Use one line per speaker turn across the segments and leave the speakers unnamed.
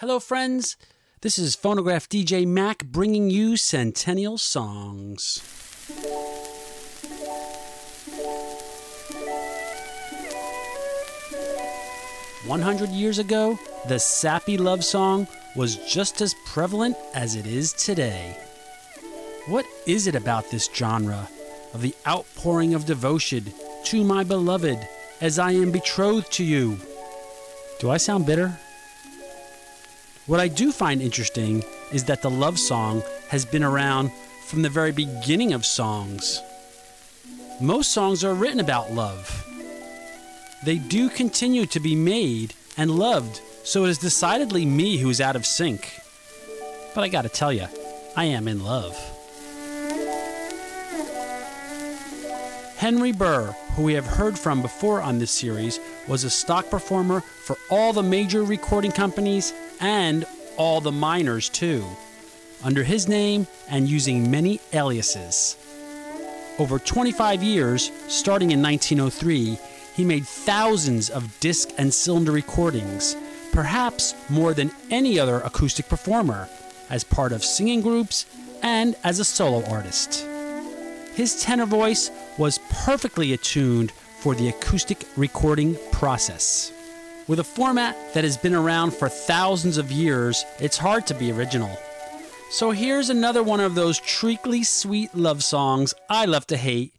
Hello, friends. This is Phonograph DJ Mac bringing you Centennial Songs. One hundred years ago, the sappy love song was just as prevalent as it is today. What is it about this genre of the outpouring of devotion to my beloved as I am betrothed to you? Do I sound bitter? What I do find interesting is that the love song has been around from the very beginning of songs. Most songs are written about love. They do continue to be made and loved, so it is decidedly me who is out of sync. But I gotta tell you, I am in love. Henry Burr, who we have heard from before on this series, was a stock performer for all the major recording companies and all the minors too, under his name and using many aliases. Over 25 years, starting in 1903, he made thousands of disc and cylinder recordings, perhaps more than any other acoustic performer, as part of singing groups and as a solo artist. His tenor voice was perfectly attuned for the acoustic recording process. With a format that has been around for thousands of years, it's hard to be original. So here's another one of those treacly sweet love songs I love to hate,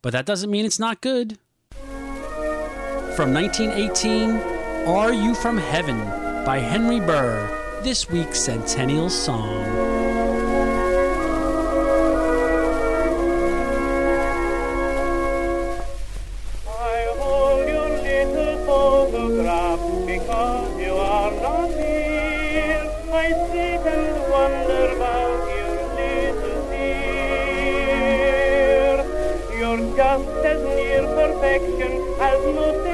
but that doesn't mean it's not good. From 1918, Are You From Heaven by Henry Burr, this week's Centennial Song.
Perfection as most